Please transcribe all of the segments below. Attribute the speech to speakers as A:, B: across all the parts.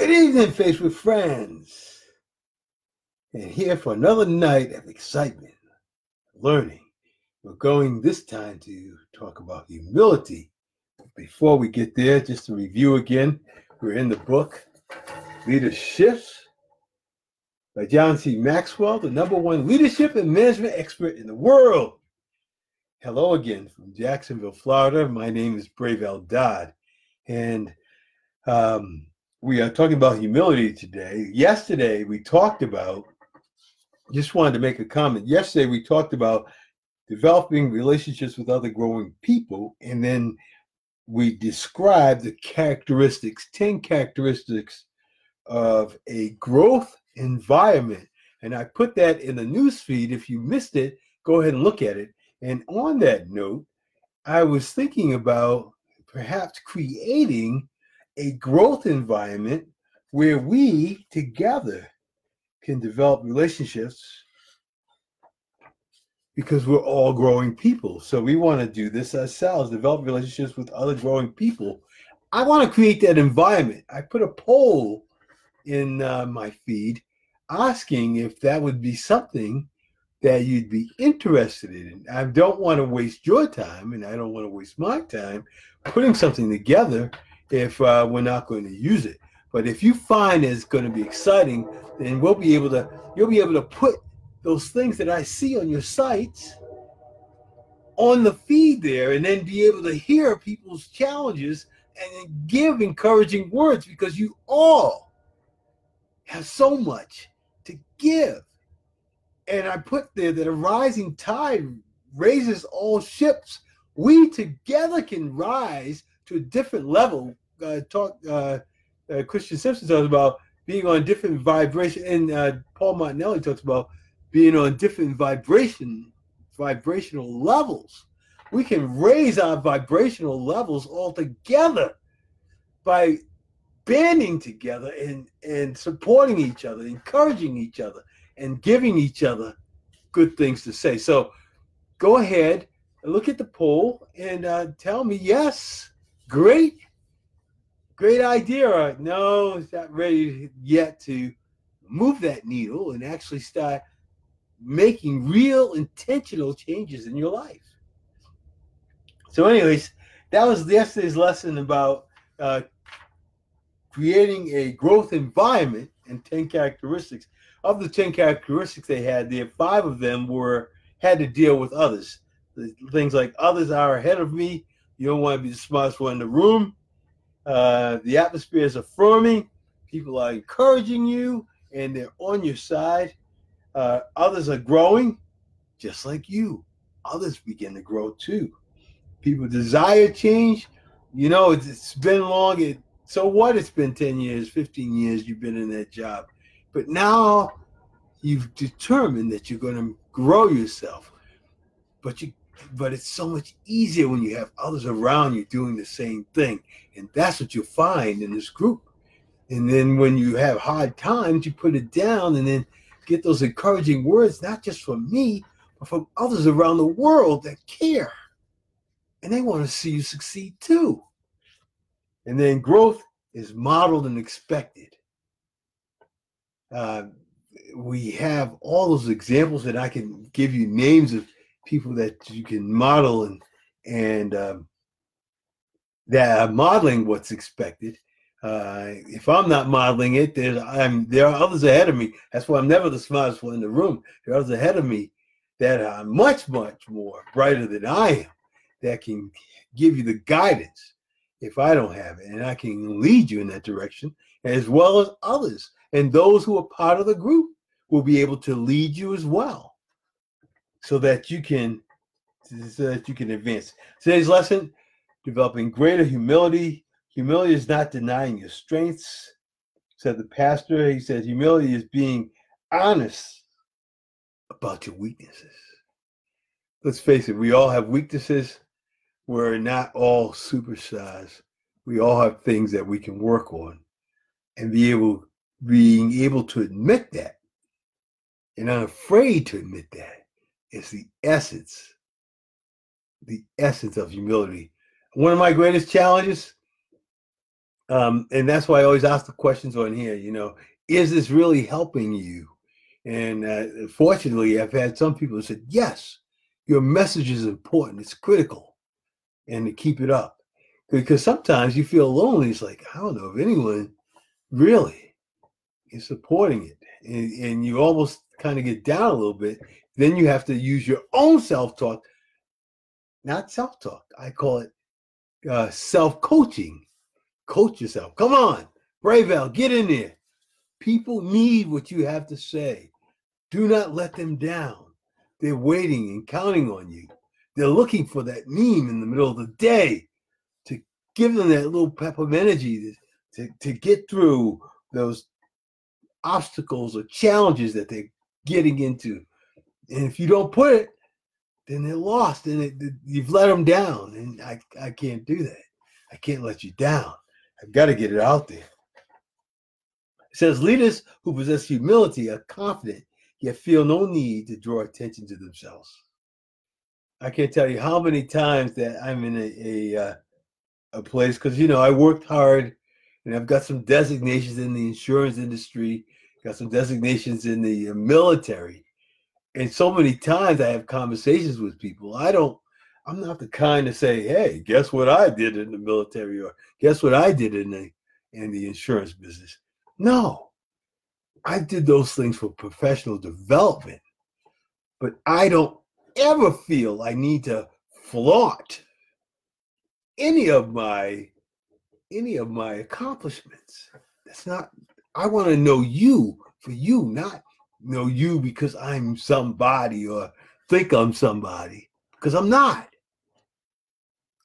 A: Good evening, Facebook friends. And here for another night of excitement, learning. We're going this time to talk about humility. Before we get there, just to review again, we're in the book Leadership by John C. Maxwell, the number one leadership and management expert in the world. Hello again from Jacksonville, Florida. My name is Brave. Dodd, and um, we are talking about humility today. Yesterday, we talked about, just wanted to make a comment. Yesterday, we talked about developing relationships with other growing people, and then we described the characteristics, 10 characteristics of a growth environment. And I put that in the news feed. If you missed it, go ahead and look at it. And on that note, I was thinking about perhaps creating a growth environment where we together can develop relationships because we're all growing people. So we want to do this ourselves, develop relationships with other growing people. I want to create that environment. I put a poll in uh, my feed asking if that would be something that you'd be interested in. I don't want to waste your time and I don't want to waste my time putting something together if uh, we're not going to use it. But if you find it's going to be exciting, then we'll be able to, you'll be able to put those things that I see on your sites on the feed there and then be able to hear people's challenges and give encouraging words because you all have so much to give. And I put there that a rising tide raises all ships. We together can rise to a different level uh, talk uh, uh, Christian Simpson talks about being on different vibration, and uh, Paul Martinelli talks about being on different vibration vibrational levels. We can raise our vibrational levels all together by banding together and and supporting each other, encouraging each other, and giving each other good things to say. So go ahead, look at the poll, and uh, tell me yes, great great idea. No, it's not ready yet to move that needle and actually start making real intentional changes in your life. So, anyways, that was yesterday's lesson about uh, creating a growth environment and 10 characteristics. Of the 10 characteristics they had, there five of them were had to deal with others. Things like others are ahead of me. You don't want to be the smartest one in the room. Uh, the atmosphere is affirming. People are encouraging you and they're on your side. Uh, others are growing just like you. Others begin to grow too. People desire change. You know, it's, it's been long. It, so what? It's been 10 years, 15 years you've been in that job. But now you've determined that you're going to grow yourself. But you but it's so much easier when you have others around you doing the same thing. And that's what you'll find in this group. And then when you have hard times, you put it down and then get those encouraging words, not just from me, but from others around the world that care. And they want to see you succeed too. And then growth is modeled and expected. Uh, we have all those examples that I can give you names of people that you can model and and um, that are modeling what's expected. Uh, if I'm not modeling it, there's I'm there are others ahead of me. That's why I'm never the smartest one in the room. There are others ahead of me that are much, much more brighter than I am that can give you the guidance if I don't have it, and I can lead you in that direction as well as others. And those who are part of the group will be able to lead you as well so that you can so that you can advance. Today's lesson: developing greater humility. Humility is not denying your strengths, said the pastor. He said humility is being honest about your weaknesses. Let's face it, we all have weaknesses. We're not all superstars. We all have things that we can work on and be able being able to admit that and unafraid to admit that it's the essence, the essence of humility. One of my greatest challenges, Um, and that's why I always ask the questions on here. You know, is this really helping you? And uh, fortunately, I've had some people said, yes, your message is important. It's critical, and to keep it up because sometimes you feel lonely. It's like I don't know if anyone really is supporting it, and, and you almost kind of get down a little bit. Then you have to use your own self talk, not self talk. I call it uh, self coaching. Coach yourself. Come on, Bravel, get in there. People need what you have to say. Do not let them down. They're waiting and counting on you. They're looking for that meme in the middle of the day to give them that little pep of energy to, to, to get through those obstacles or challenges that they're getting into. And if you don't put it, then they're lost and it, you've let them down. And I, I can't do that. I can't let you down. I've got to get it out there. It says leaders who possess humility are confident yet feel no need to draw attention to themselves. I can't tell you how many times that I'm in a a, uh, a place because you know I worked hard and I've got some designations in the insurance industry, got some designations in the military, and so many times I have conversations with people. I don't. I'm not the kind to say, "Hey, guess what I did in the military," or "Guess what I did in the in the insurance business." No, I did those things for professional development, but I don't ever feel I need to flaunt any of my any of my accomplishments. That's not I want to know you for you, not know you because I'm somebody or think I'm somebody because I'm not.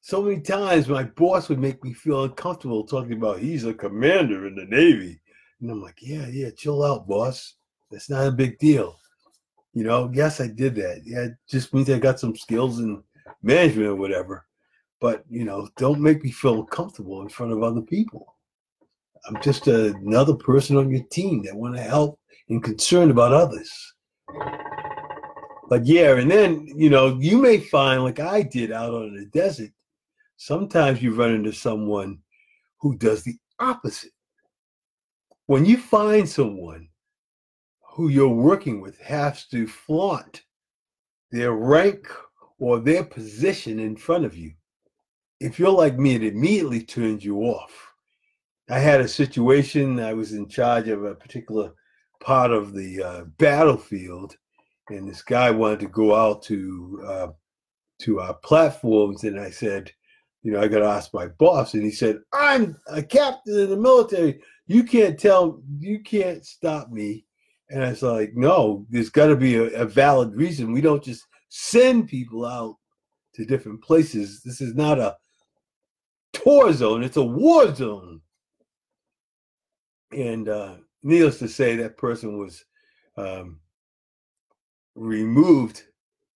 A: So many times my boss would make me feel uncomfortable talking about he's a commander in the Navy. And I'm like, yeah, yeah, chill out, boss. That's not a big deal. You know, yes, I did that. Yeah, it just means I got some skills in management or whatever. But, you know, don't make me feel comfortable in front of other people. I'm just another person on your team that want to help and concerned about others. But yeah, and then, you know, you may find, like I did out on the desert, sometimes you run into someone who does the opposite when you find someone who you're working with has to flaunt their rank or their position in front of you, if you're like me, it immediately turns you off. I had a situation, I was in charge of a particular part of the uh, battlefield, and this guy wanted to go out to uh, to our platforms, and I said, you know, I got to ask my boss, and he said, "I'm a captain in the military you can't tell, you can't stop me. And I was like, no, there's got to be a, a, valid reason. We don't just send people out to different places. This is not a tour zone, it's a war zone. And uh, needless to say, that person was um, removed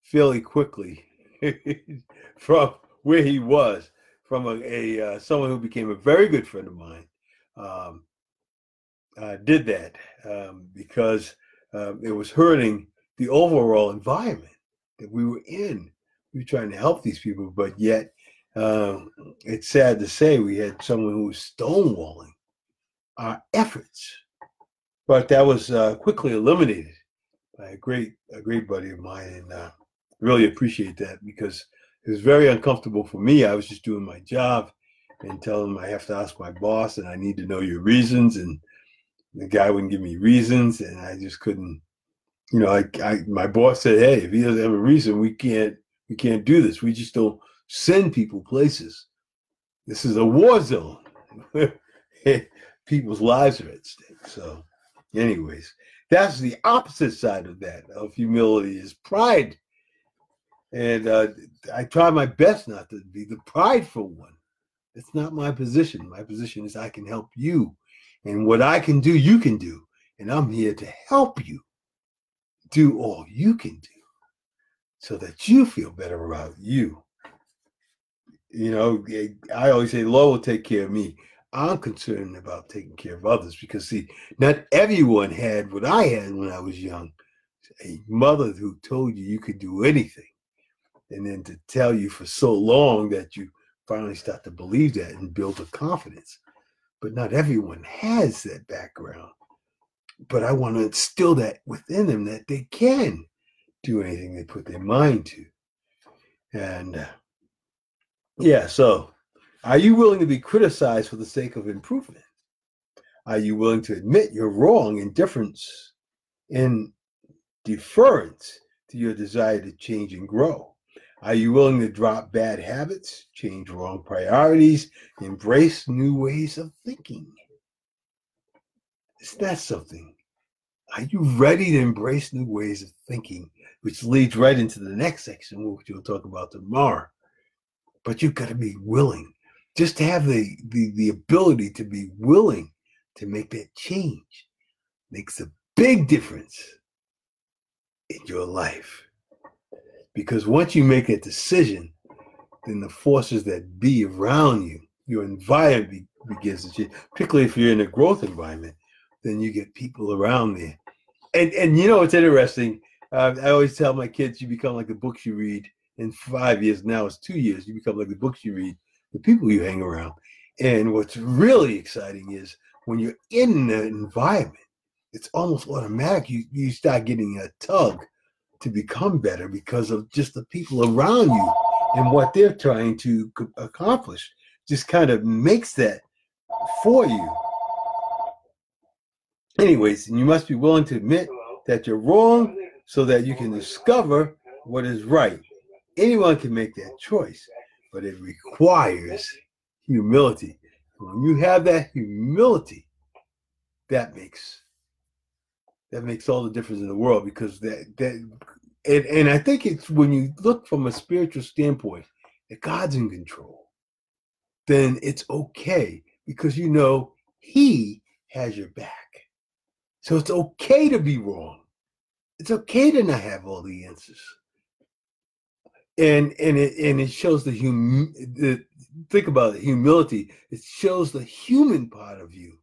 A: fairly quickly from where he was from a, a uh, someone who became a very good friend of mine. Um, uh, did that um, because um, it was hurting the overall environment that we were in. We were trying to help these people, but yet um, it's sad to say we had someone who was stonewalling our efforts. But that was uh, quickly eliminated by a great, a great buddy of mine, and uh, really appreciate that because it was very uncomfortable for me. I was just doing my job and telling him I have to ask my boss and I need to know your reasons and the guy wouldn't give me reasons, and I just couldn't. You know, I, I my boss said, "Hey, if he doesn't have a reason, we can't we can't do this. We just don't send people places. This is a war zone. People's lives are at stake." So, anyways, that's the opposite side of that of humility is pride, and uh, I try my best not to be the prideful one. It's not my position. My position is I can help you and what I can do, you can do. And I'm here to help you do all you can do so that you feel better about you. You know, I always say, Lord will take care of me. I'm concerned about taking care of others because, see, not everyone had what I had when I was young a mother who told you you could do anything. And then to tell you for so long that you finally start to believe that and build a confidence. but not everyone has that background. But I want to instill that within them that they can do anything they put their mind to. And uh, yeah, so are you willing to be criticized for the sake of improvement? Are you willing to admit you're wrong in difference, in deference to your desire to change and grow? Are you willing to drop bad habits, change wrong priorities, embrace new ways of thinking? Is that something? Are you ready to embrace new ways of thinking, which leads right into the next section, which we'll talk about tomorrow? But you've got to be willing, just to have the, the, the ability to be willing to make that change makes a big difference in your life. Because once you make a decision, then the forces that be around you, your environment be, begins to change. Particularly if you're in a growth environment, then you get people around there. And and you know it's interesting. Uh, I always tell my kids, you become like the books you read. In five years now, it's two years. You become like the books you read, the people you hang around. And what's really exciting is when you're in the environment, it's almost automatic. You you start getting a tug to become better because of just the people around you and what they're trying to accomplish. Just kind of makes that for you. Anyways, you must be willing to admit that you're wrong so that you can discover what is right. Anyone can make that choice, but it requires humility. When you have that humility, that makes that makes all the difference in the world because that that and, and I think it's when you look from a spiritual standpoint that God's in control, then it's okay because you know He has your back. So it's okay to be wrong. It's okay to not have all the answers. And and it and it shows the hum think about it, humility. It shows the human part of you.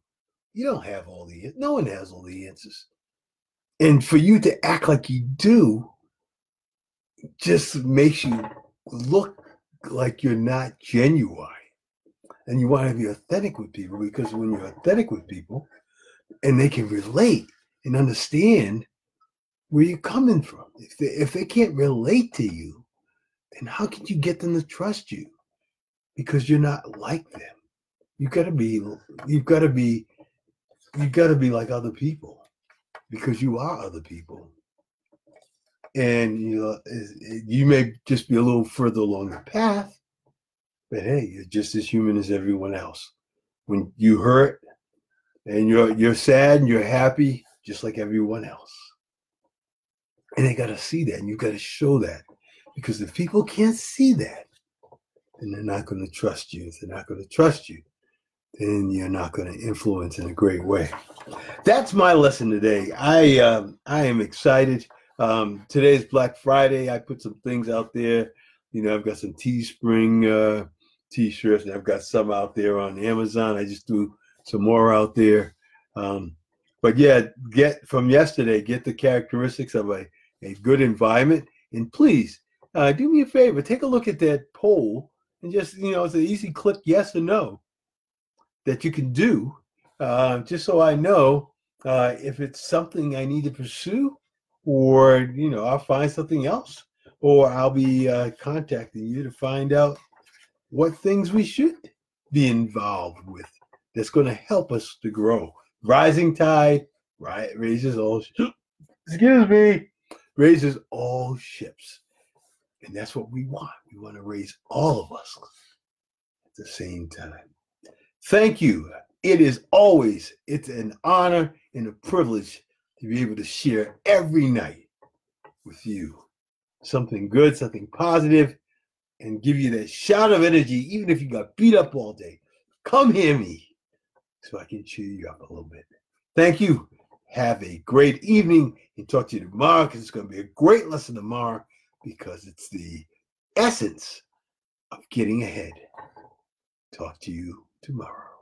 A: You don't have all the no one has all the answers and for you to act like you do just makes you look like you're not genuine and you want to be authentic with people because when you're authentic with people and they can relate and understand where you're coming from if they, if they can't relate to you then how can you get them to trust you because you're not like them you got to be you've got to be you've got to be like other people because you are other people. And you know, eh, you may just be a little further along the path, but hey, you're just as human as everyone else. When you hurt and you're you're sad and you're happy, just like everyone else. And they got to see that, and you got to show that, because if people can't see that, then they're not going to trust you. If they're not going to trust you, then you're not going to influence in a great way. That's my lesson today. I um, I am excited. Um, today is Black Friday. I put some things out there. You know, I've got some Teespring uh, t-shirts, and I've got some out there on Amazon. I just threw some more out there. Um, but yeah, get from yesterday. Get the characteristics of a a good environment, and please uh, do me a favor. Take a look at that poll, and just you know, it's an easy click yes or no that you can do, uh, just so I know uh, if it's something I need to pursue, or you know, I'll find something else, or I'll be uh, contacting you to find out what things we should be involved with that's going to help us to grow. Rising tide, right, raises all. Excuse me, raises all ships, and that's what we want. We want to raise all of us at the same time. Thank you. It is always it's an honor and a privilege to be able to share every night with you something good, something positive, and give you that shot of energy, even if you got beat up all day. Come hear me so I can cheer you up a little bit. Thank you. Have a great evening and talk to you tomorrow because it's going to be a great lesson tomorrow because it's the essence of getting ahead. Talk to you tomorrow.